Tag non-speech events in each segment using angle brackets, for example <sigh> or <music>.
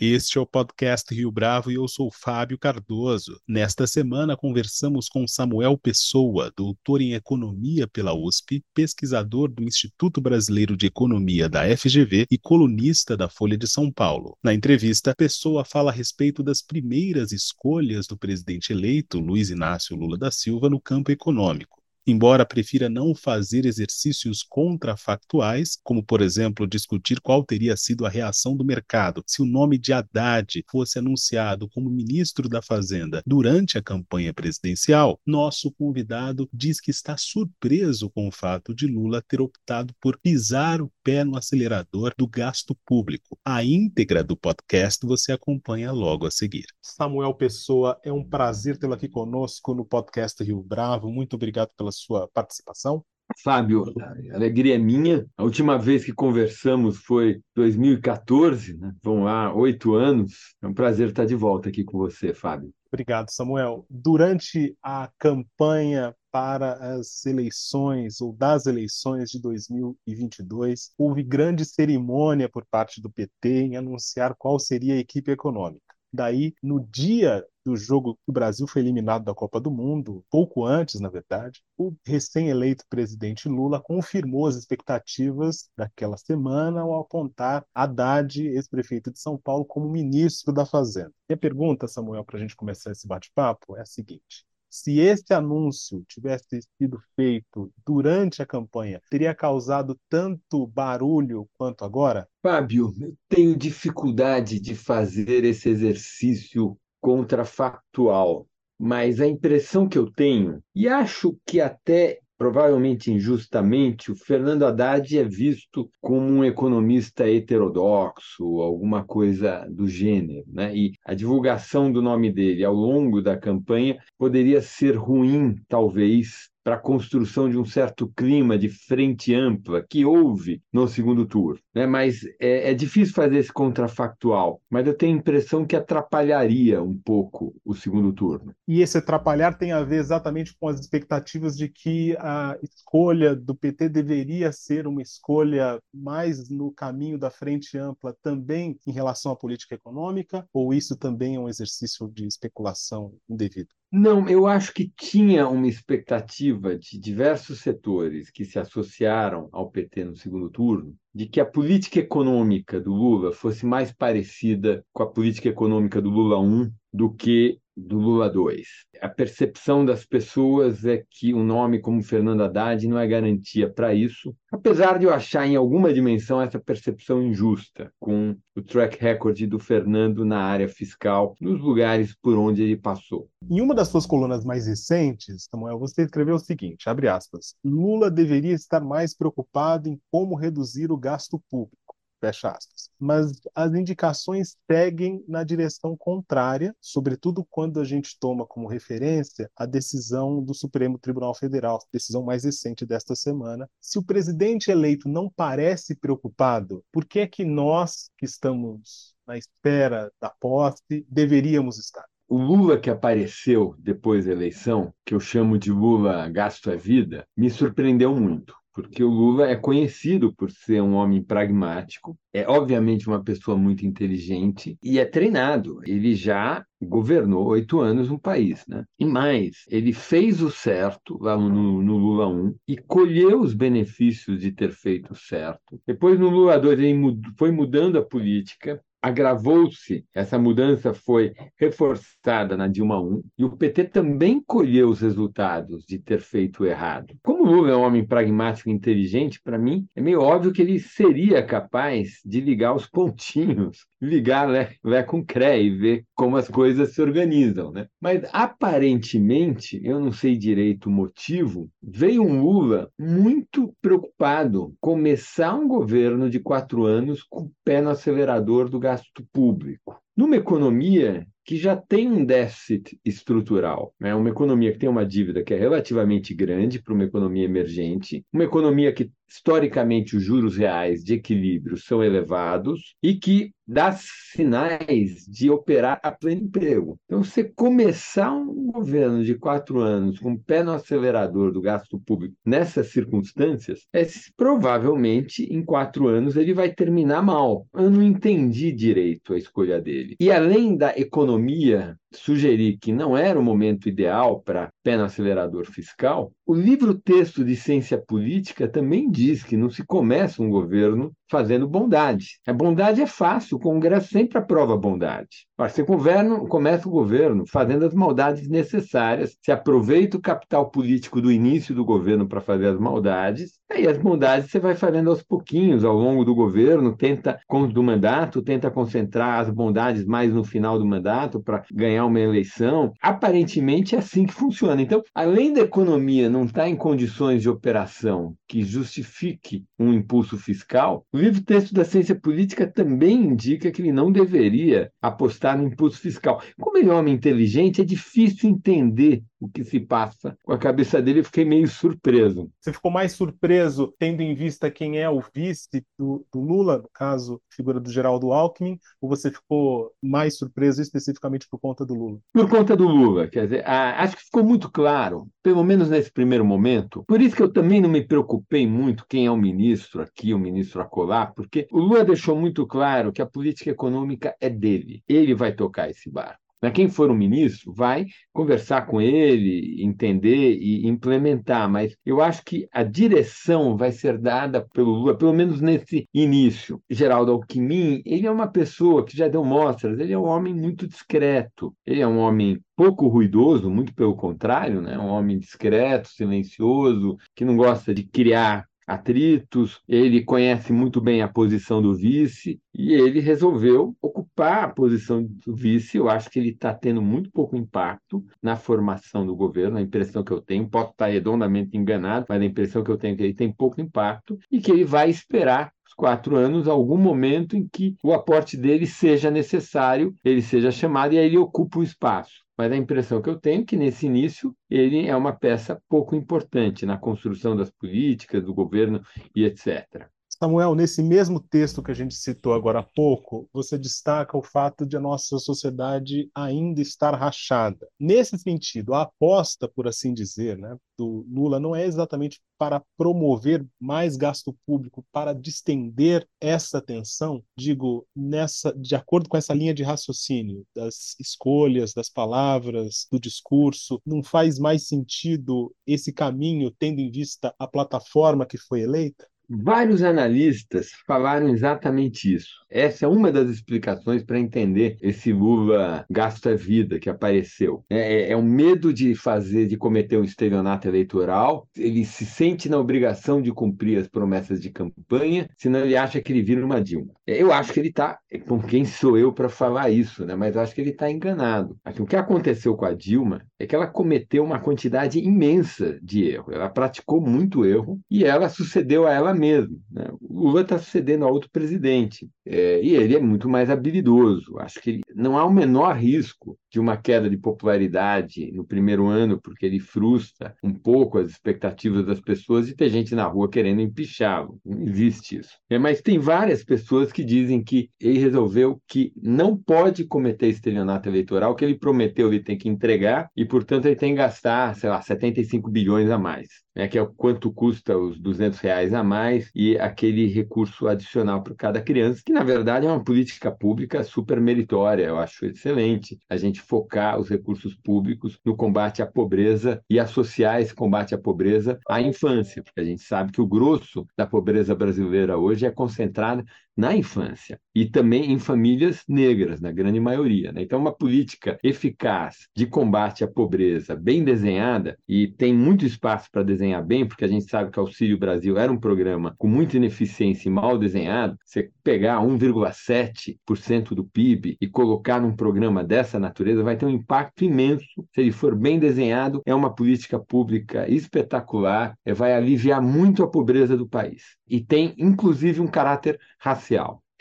Este é o podcast Rio Bravo e eu sou Fábio Cardoso. Nesta semana conversamos com Samuel Pessoa, doutor em economia pela USP, pesquisador do Instituto Brasileiro de Economia da FGV e colunista da Folha de São Paulo. Na entrevista, Pessoa fala a respeito das primeiras escolhas do presidente eleito Luiz Inácio Lula da Silva no campo econômico embora prefira não fazer exercícios contrafactuais, como, por exemplo, discutir qual teria sido a reação do mercado se o nome de Haddad fosse anunciado como ministro da Fazenda durante a campanha presidencial, nosso convidado diz que está surpreso com o fato de Lula ter optado por pisar o pé no acelerador do gasto público. A íntegra do podcast você acompanha logo a seguir. Samuel Pessoa, é um prazer tê-lo aqui conosco no podcast Rio Bravo. Muito obrigado pela sua participação. Fábio, a alegria é minha. A última vez que conversamos foi 2014, né? vão lá, oito anos. É um prazer estar de volta aqui com você, Fábio. Obrigado, Samuel. Durante a campanha para as eleições ou das eleições de 2022, houve grande cerimônia por parte do PT em anunciar qual seria a equipe econômica. Daí, no dia do jogo que o Brasil foi eliminado da Copa do Mundo, pouco antes, na verdade, o recém-eleito presidente Lula confirmou as expectativas daquela semana ao apontar Haddad, ex-prefeito de São Paulo, como ministro da Fazenda. E a pergunta, Samuel, para a gente começar esse bate-papo é a seguinte: se esse anúncio tivesse sido feito durante a campanha, teria causado tanto barulho quanto agora? Fábio, eu tenho dificuldade de fazer esse exercício contrafactual, mas a impressão que eu tenho, e acho que até provavelmente injustamente, o Fernando Haddad é visto como um economista heterodoxo, alguma coisa do gênero. Né? E a divulgação do nome dele ao longo da campanha poderia ser ruim, talvez, para a construção de um certo clima de frente ampla que houve no segundo turno. Né? Mas é, é, difícil fazer esse contrafactual, mas eu tenho a impressão que atrapalharia um pouco o segundo turno. E esse atrapalhar tem a ver exatamente com as expectativas de que a escolha do PT deveria ser uma escolha mais no caminho da frente ampla também em relação à política econômica, ou isso também é um exercício de especulação indevido? Não, eu acho que tinha uma expectativa de diversos setores que se associaram ao PT no segundo turno de que a política econômica do Lula fosse mais parecida com a política econômica do Lula 1 do que do Lula 2. A percepção das pessoas é que um nome como Fernando Haddad não é garantia para isso, apesar de eu achar em alguma dimensão essa percepção injusta com o track record do Fernando na área fiscal, nos lugares por onde ele passou. Em uma das suas colunas mais recentes, Samuel, você escreveu o seguinte, abre aspas, Lula deveria estar mais preocupado em como reduzir o gasto público fecha aspas. Mas as indicações seguem na direção contrária, sobretudo quando a gente toma como referência a decisão do Supremo Tribunal Federal, decisão mais recente desta semana. Se o presidente eleito não parece preocupado, por que é que nós, que estamos na espera da posse, deveríamos estar? O Lula que apareceu depois da eleição, que eu chamo de Lula gasto a vida, me surpreendeu muito porque o Lula é conhecido por ser um homem pragmático, é obviamente uma pessoa muito inteligente e é treinado. Ele já governou oito anos um país, né? E mais, ele fez o certo lá no, no, Lula 1 e colheu os benefícios de ter feito o certo. Depois, no Lula 2, ele mud foi mudando a política agravou-se, essa mudança foi reforçada na Dilma 1, e o PT também colheu os resultados de ter feito errado. Como Lula é um homem pragmático e inteligente, para mim, é meio óbvio que ele seria capaz de ligar os pontinhos, ligar Lé, Lé com Cré e ver como as coisas se organizam. Né? Mas, aparentemente, eu não sei direito o motivo, veio um Lula muito preocupado começar um governo de quatro anos com o pé no acelerador do gasto público. Numa economia que já tem um déficit estrutural. Né? uma economia que tem uma dívida que é relativamente grande para uma economia emergente, uma economia que historicamente os juros reais de equilíbrio são elevados e que dá sinais de operar a pleno emprego. Então, você começar um governo de quatro anos com o pé no acelerador do gasto público nessas circunstâncias, é provavelmente em quatro anos ele vai terminar mal. Eu não entendi direito a escolha dele. E além da economia sugerir que não era o momento ideal para pé no acelerador fiscal, o livro-texto de ciência política também diz que não se começa um governo fazendo bondade. A bondade é fácil, o Congresso sempre aprova bondade. Você governo, começa o governo fazendo as maldades necessárias, se aproveita o capital político do início do governo para fazer as maldades, aí as bondades você vai fazendo aos pouquinhos, ao longo do governo, tenta, do mandato, tenta concentrar as bondades mais no final do mandato para ganhar uma eleição. Aparentemente é assim que funciona. Então, além da economia não estar tá em condições de operação que justifique um impulso fiscal, o livro texto da ciência política também indica que ele não deveria apostar no impulso fiscal. Como ele é um homem inteligente, é difícil entender o que se passa com a cabeça dele. Eu fiquei meio surpreso. Você ficou mais surpreso tendo em vista quem é o vice do, do Lula, no caso, figura do Geraldo Alckmin, ou você ficou mais surpreso especificamente por conta do Lula? Por conta do Lula, quer dizer, acho que ficou muito claro, pelo menos nesse primeiro momento. Por isso que eu também não me preocupei muito quem é o ministro aqui, o ministro acolá porque o Lula deixou muito claro que a política econômica é dele. Ele vai tocar esse barco. Quem for o ministro vai conversar com ele, entender e implementar, mas eu acho que a direção vai ser dada pelo Lula, pelo menos nesse início. Geraldo Alckmin, ele é uma pessoa que já deu mostras, ele é um homem muito discreto, ele é um homem pouco ruidoso, muito pelo contrário, né? um homem discreto, silencioso, que não gosta de criar atritos, ele conhece muito bem a posição do vice e ele resolveu ocupar a posição do vice. Eu acho que ele está tendo muito pouco impacto na formação do governo, a impressão que eu tenho, posso estar redondamente enganado, mas a impressão que eu tenho é que ele tem pouco impacto e que ele vai esperar quatro anos, algum momento em que o aporte dele seja necessário, ele seja chamado e aí ele ocupa o espaço. Mas a impressão que eu tenho é que, nesse início, ele é uma peça pouco importante na construção das políticas, do governo e etc. Samuel, nesse mesmo texto que a gente citou agora há pouco, você destaca o fato de a nossa sociedade ainda estar rachada. Nesse sentido, a aposta, por assim dizer, né, do Lula não é exatamente para promover mais gasto público, para distender essa tensão, digo, nessa, de acordo com essa linha de raciocínio das escolhas, das palavras, do discurso, não faz mais sentido esse caminho tendo em vista a plataforma que foi eleita? Vários analistas falaram exatamente isso. Essa é uma das explicações para entender esse Lula gasta vida que apareceu. É, é, é o medo de fazer, de cometer um estelionato eleitoral. Ele se sente na obrigação de cumprir as promessas de campanha, senão ele acha que ele vira uma Dilma. É, eu acho que ele está, com quem sou eu para falar isso, né? Mas acho que ele está enganado. o que aconteceu com a Dilma é que ela cometeu uma quantidade imensa de erro. Ela praticou muito erro e ela sucedeu a ela mesmo. Né? O Lula está sucedendo a outro presidente. É, e ele é muito mais habilidoso. Acho que não há o menor risco de uma queda de popularidade no primeiro ano, porque ele frustra um pouco as expectativas das pessoas e ter gente na rua querendo empichá-lo. Não existe isso. É, mas tem várias pessoas que dizem que ele resolveu que não pode cometer estelionato eleitoral, que ele prometeu ele tem que entregar e, portanto, ele tem que gastar, sei lá, 75 bilhões a mais né, que é o quanto custa os 200 reais a mais e aquele recurso adicional para cada criança, que na verdade é uma política pública super meritória, eu acho excelente. A gente focar os recursos públicos no combate à pobreza e associar esse combate à pobreza à infância, porque a gente sabe que o grosso da pobreza brasileira hoje é concentrado na infância e também em famílias negras, na grande maioria. Né? Então, uma política eficaz de combate à pobreza, bem desenhada, e tem muito espaço para desenhar bem, porque a gente sabe que o Auxílio Brasil era um programa com muita ineficiência e mal desenhado. Você pegar 1,7% do PIB e colocar num programa dessa natureza vai ter um impacto imenso. Se ele for bem desenhado, é uma política pública espetacular, vai aliviar muito a pobreza do país. E tem, inclusive, um caráter racial.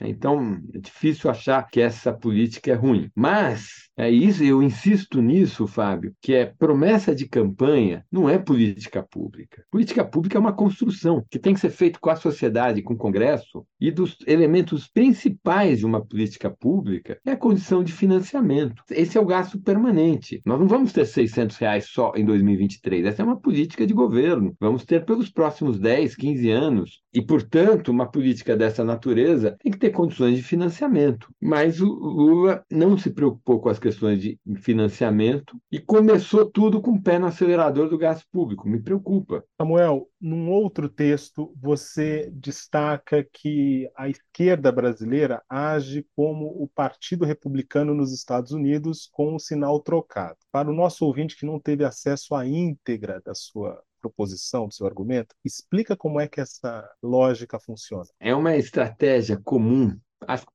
Então, é difícil achar que essa política é ruim. Mas, é isso, eu insisto nisso, Fábio, que é promessa de campanha não é política pública. Política pública é uma construção que tem que ser feita com a sociedade, com o Congresso, e dos elementos principais de uma política pública é a condição de financiamento. Esse é o gasto permanente. Nós não vamos ter 600 reais só em 2023. Essa é uma política de governo. Vamos ter pelos próximos 10, 15 anos. E, portanto, uma política dessa natureza tem que ter condições de financiamento. Mas o Lula não se preocupou com as questões de financiamento e começou tudo com o pé no acelerador do gasto público. Me preocupa. Samuel, num outro texto, você destaca que a esquerda brasileira age como o Partido Republicano nos Estados Unidos com o sinal trocado. Para o nosso ouvinte que não teve acesso à íntegra da sua proposição, do seu argumento, explica como é que essa lógica funciona. É uma estratégia comum,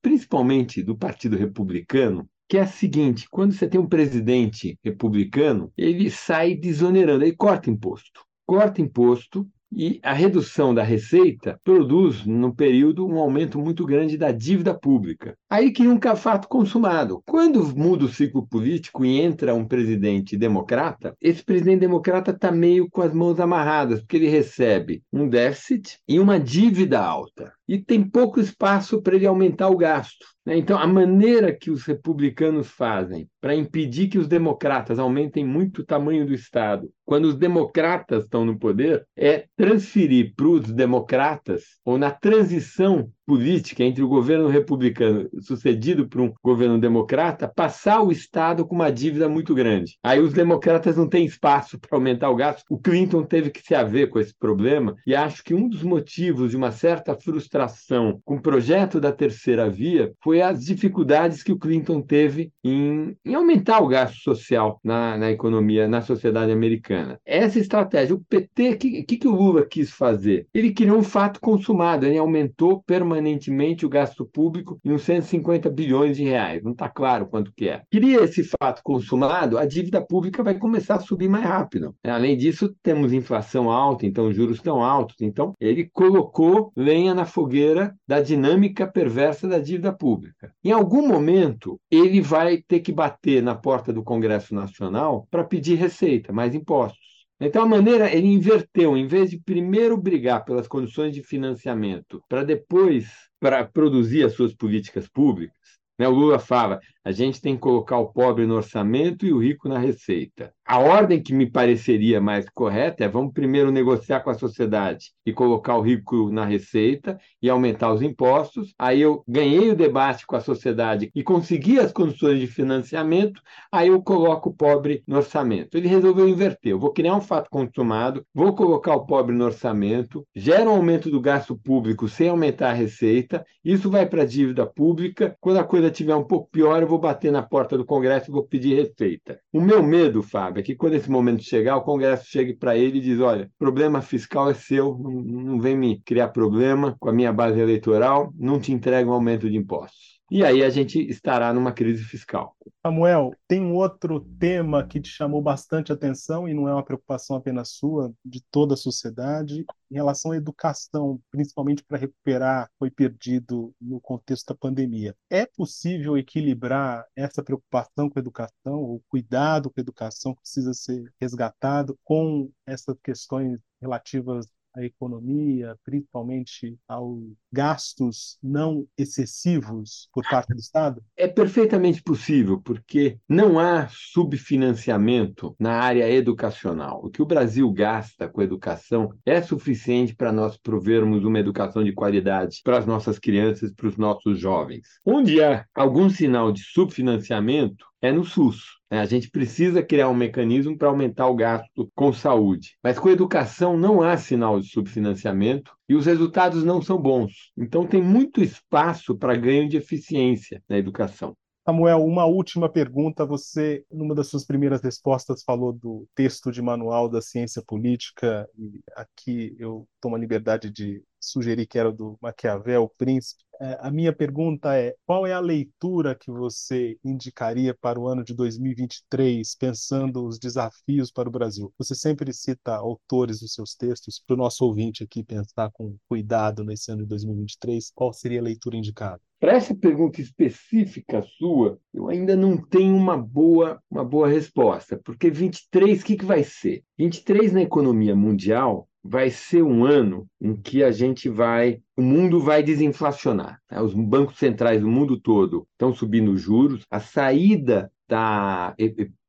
principalmente do Partido Republicano, que é a seguinte: quando você tem um presidente republicano, ele sai desonerando, ele corta imposto. Corta imposto e a redução da receita produz, no período, um aumento muito grande da dívida pública. Aí que nunca fato consumado. Quando muda o ciclo político e entra um presidente democrata, esse presidente democrata está meio com as mãos amarradas, porque ele recebe um déficit e uma dívida alta. E tem pouco espaço para ele aumentar o gasto. Né? Então, a maneira que os republicanos fazem para impedir que os democratas aumentem muito o tamanho do Estado, quando os democratas estão no poder, é transferir para os democratas, ou na transição política entre o governo republicano sucedido por um governo democrata, passar o Estado com uma dívida muito grande. Aí os democratas não têm espaço para aumentar o gasto. O Clinton teve que se haver com esse problema, e acho que um dos motivos de uma certa frustração com o projeto da terceira via foi as dificuldades que o Clinton teve em, em aumentar o gasto social na, na economia, na sociedade americana. Essa estratégia, o PT, o que, que, que o Lula quis fazer? Ele criou um fato consumado, ele aumentou permanentemente permanentemente o gasto público em uns 150 bilhões de reais. Não está claro quanto que é. Cria esse fato consumado, a dívida pública vai começar a subir mais rápido. Além disso, temos inflação alta, então juros estão altos. Então, ele colocou lenha na fogueira da dinâmica perversa da dívida pública. Em algum momento, ele vai ter que bater na porta do Congresso Nacional para pedir receita, mais impostos. Então, a maneira, ele inverteu, em vez de primeiro brigar pelas condições de financiamento, para depois para produzir as suas políticas públicas, né? o Lula fala: a gente tem que colocar o pobre no orçamento e o rico na receita. A ordem que me pareceria mais correta é vamos primeiro negociar com a sociedade e colocar o rico na receita e aumentar os impostos. Aí eu ganhei o debate com a sociedade e consegui as condições de financiamento, aí eu coloco o pobre no orçamento. Ele resolveu inverter. Eu vou criar um fato consumado, vou colocar o pobre no orçamento, gera um aumento do gasto público sem aumentar a receita, isso vai para a dívida pública. Quando a coisa estiver um pouco pior, eu vou bater na porta do Congresso e vou pedir receita. O meu medo, Fábio, é que quando esse momento chegar, o Congresso chegue para ele e diz: olha, problema fiscal é seu, não, vem me criar problema com a minha base eleitoral, não te entrega um aumento de impostos. E aí a gente estará numa crise fiscal. Samuel, tem um outro tema que te chamou bastante atenção e não é uma preocupação apenas sua, de toda a sociedade, em relação à educação, principalmente para recuperar foi perdido no contexto da pandemia. É possível equilibrar essa preocupação com a educação, o cuidado com a educação que precisa ser resgatado, com essas questões relativas à economia, principalmente aos gastos não excessivos por parte do Estado? É perfeitamente possível, porque não há subfinanciamento na área educacional. O que o Brasil gasta com educação é suficiente para nós provermos uma educação de qualidade para as nossas crianças, para os nossos jovens. Onde há algum sinal de subfinanciamento, é no SUS. Né? A gente precisa criar um mecanismo para aumentar o gasto com saúde. Mas com educação não há sinal de subfinanciamento e os resultados não são bons. Então tem muito espaço para ganho de eficiência na educação. Samuel, uma última pergunta. Você, numa das suas primeiras respostas, falou do texto de manual da ciência política, e aqui eu tomo a liberdade de sugerir que era do Maquiavel, o Príncipe. É, a minha pergunta é: qual é a leitura que você indicaria para o ano de 2023, pensando os desafios para o Brasil? Você sempre cita autores nos seus textos, para o nosso ouvinte aqui pensar com cuidado nesse ano de 2023, qual seria a leitura indicada? Para essa pergunta específica sua, eu ainda não tenho uma boa, uma boa resposta, porque 23, o que, que vai ser? 23 na economia mundial vai ser um ano em que a gente vai, o mundo vai desinflacionar. Né? Os bancos centrais do mundo todo estão subindo juros, a saída da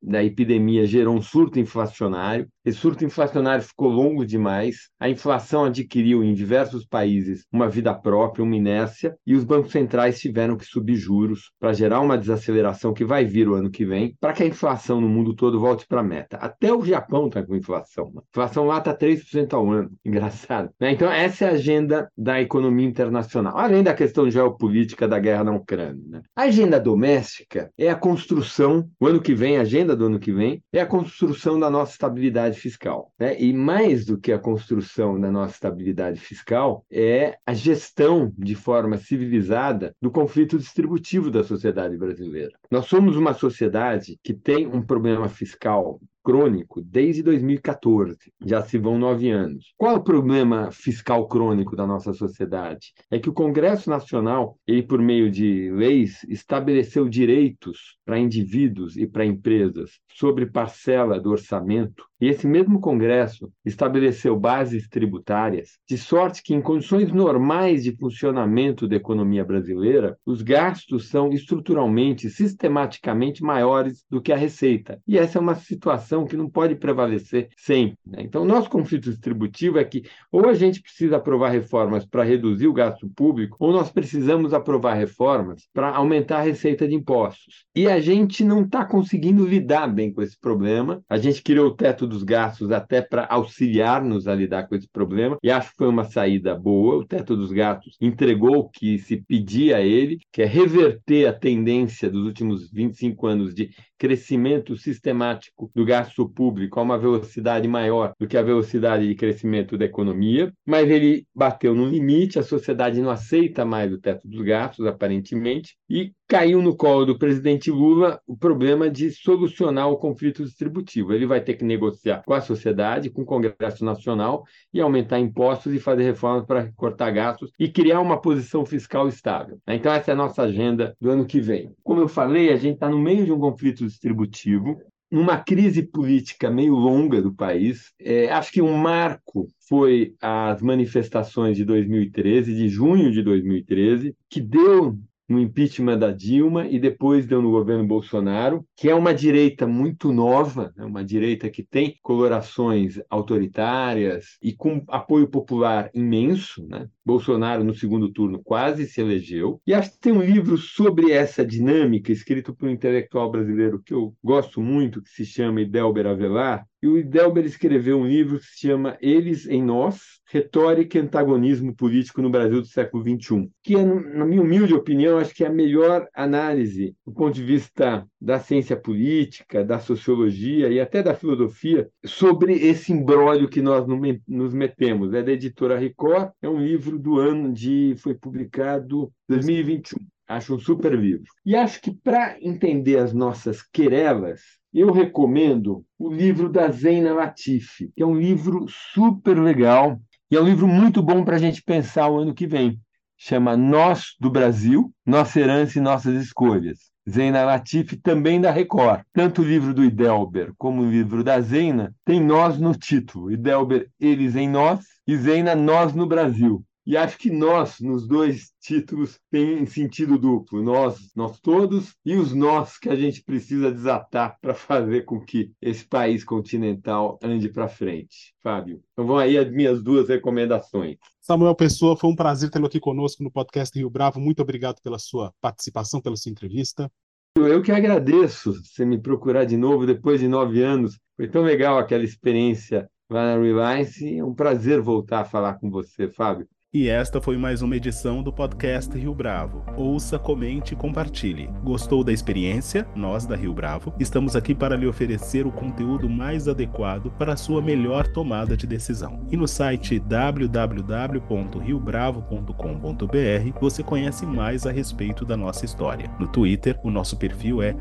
da epidemia gerou um surto inflacionário. Esse surto inflacionário ficou longo demais. A inflação adquiriu em diversos países uma vida própria, uma inércia, e os bancos centrais tiveram que subir juros para gerar uma desaceleração que vai vir o ano que vem, para que a inflação no mundo todo volte para a meta. Até o Japão está com inflação. A inflação lá está 3% ao ano. <laughs> Engraçado. Né? Então, essa é a agenda da economia internacional, além da questão geopolítica da guerra na Ucrânia. Né? A agenda doméstica é a construção, o ano que vem, a agenda agenda do ano que vem é a construção da nossa estabilidade fiscal. Né? E mais do que a construção da nossa estabilidade fiscal, é a gestão de forma civilizada do conflito distributivo da sociedade brasileira. Nós somos uma sociedade que tem um problema fiscal crônico desde 2014. Já se vão nove anos. Qual é o problema fiscal crônico da nossa sociedade? É que o Congresso Nacional, ele por meio de leis, estabeleceu direitos para indivíduos e para empresas sobre parcela do orçamento e esse mesmo Congresso estabeleceu bases tributárias, de sorte que, em condições normais de funcionamento da economia brasileira, os gastos são estruturalmente, sistematicamente maiores do que a receita. E essa é uma situação que não pode prevalecer sempre. Né? Então, o nosso conflito distributivo é que ou a gente precisa aprovar reformas para reduzir o gasto público, ou nós precisamos aprovar reformas para aumentar a receita de impostos. E a gente não está conseguindo lidar bem com esse problema. A gente criou o teto dos gastos até para auxiliar-nos a lidar com esse problema, e acho que foi uma saída boa. O teto dos gastos entregou o que se pedia a ele, que é reverter a tendência dos últimos 25 anos de crescimento sistemático do gasto público a uma velocidade maior do que a velocidade de crescimento da economia, mas ele bateu no limite, a sociedade não aceita mais o teto dos gastos, aparentemente, e caiu no colo do presidente Lula o problema de solucionar o conflito distributivo. Ele vai ter que negociar com a sociedade, com o Congresso Nacional e aumentar impostos e fazer reformas para cortar gastos e criar uma posição fiscal estável. Então, essa é a nossa agenda do ano que vem. Como eu falei, a gente está no meio de um conflito distributivo, numa crise política meio longa do país. É, acho que um marco foi as manifestações de 2013, de junho de 2013, que deu no impeachment da Dilma e depois deu no governo Bolsonaro, que é uma direita muito nova, né? uma direita que tem colorações autoritárias e com apoio popular imenso. Né? Bolsonaro, no segundo turno, quase se elegeu. E acho que tem um livro sobre essa dinâmica, escrito por um intelectual brasileiro que eu gosto muito, que se chama Idelber Avelar, e o Delber escreveu um livro que se chama Eles em Nós, Retórica e Antagonismo Político no Brasil do século XXI, que, é, na minha humilde opinião, acho que é a melhor análise do ponto de vista da ciência política, da sociologia e até da filosofia sobre esse imbróglio que nós nos metemos. É da editora Record, é um livro do ano de... foi publicado em 2021. Acho um super livro. E acho que para entender as nossas querelas, eu recomendo o livro da Zeina Latifi, que é um livro super legal e é um livro muito bom para a gente pensar o ano que vem. Chama Nós do Brasil, Nossa Herança e Nossas Escolhas. Zeina Latifi também da Record. Tanto o livro do Idelber como o livro da Zeina tem nós no título. Idelber, eles em nós, e Zeina, nós no Brasil. E acho que nós, nos dois títulos, tem sentido duplo. Nós, nós todos, e os nós que a gente precisa desatar para fazer com que esse país continental ande para frente. Fábio, então vão aí as minhas duas recomendações. Samuel Pessoa, foi um prazer tê-lo aqui conosco no podcast Rio Bravo. Muito obrigado pela sua participação, pela sua entrevista. Eu que agradeço você me procurar de novo depois de nove anos. Foi tão legal aquela experiência lá na Reliance. É um prazer voltar a falar com você, Fábio. E esta foi mais uma edição do podcast Rio Bravo. Ouça, comente e compartilhe. Gostou da experiência? Nós da Rio Bravo estamos aqui para lhe oferecer o conteúdo mais adequado para a sua melhor tomada de decisão. E no site www.riobravo.com.br você conhece mais a respeito da nossa história. No Twitter, o nosso perfil é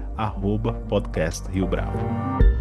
@podcastriobravo.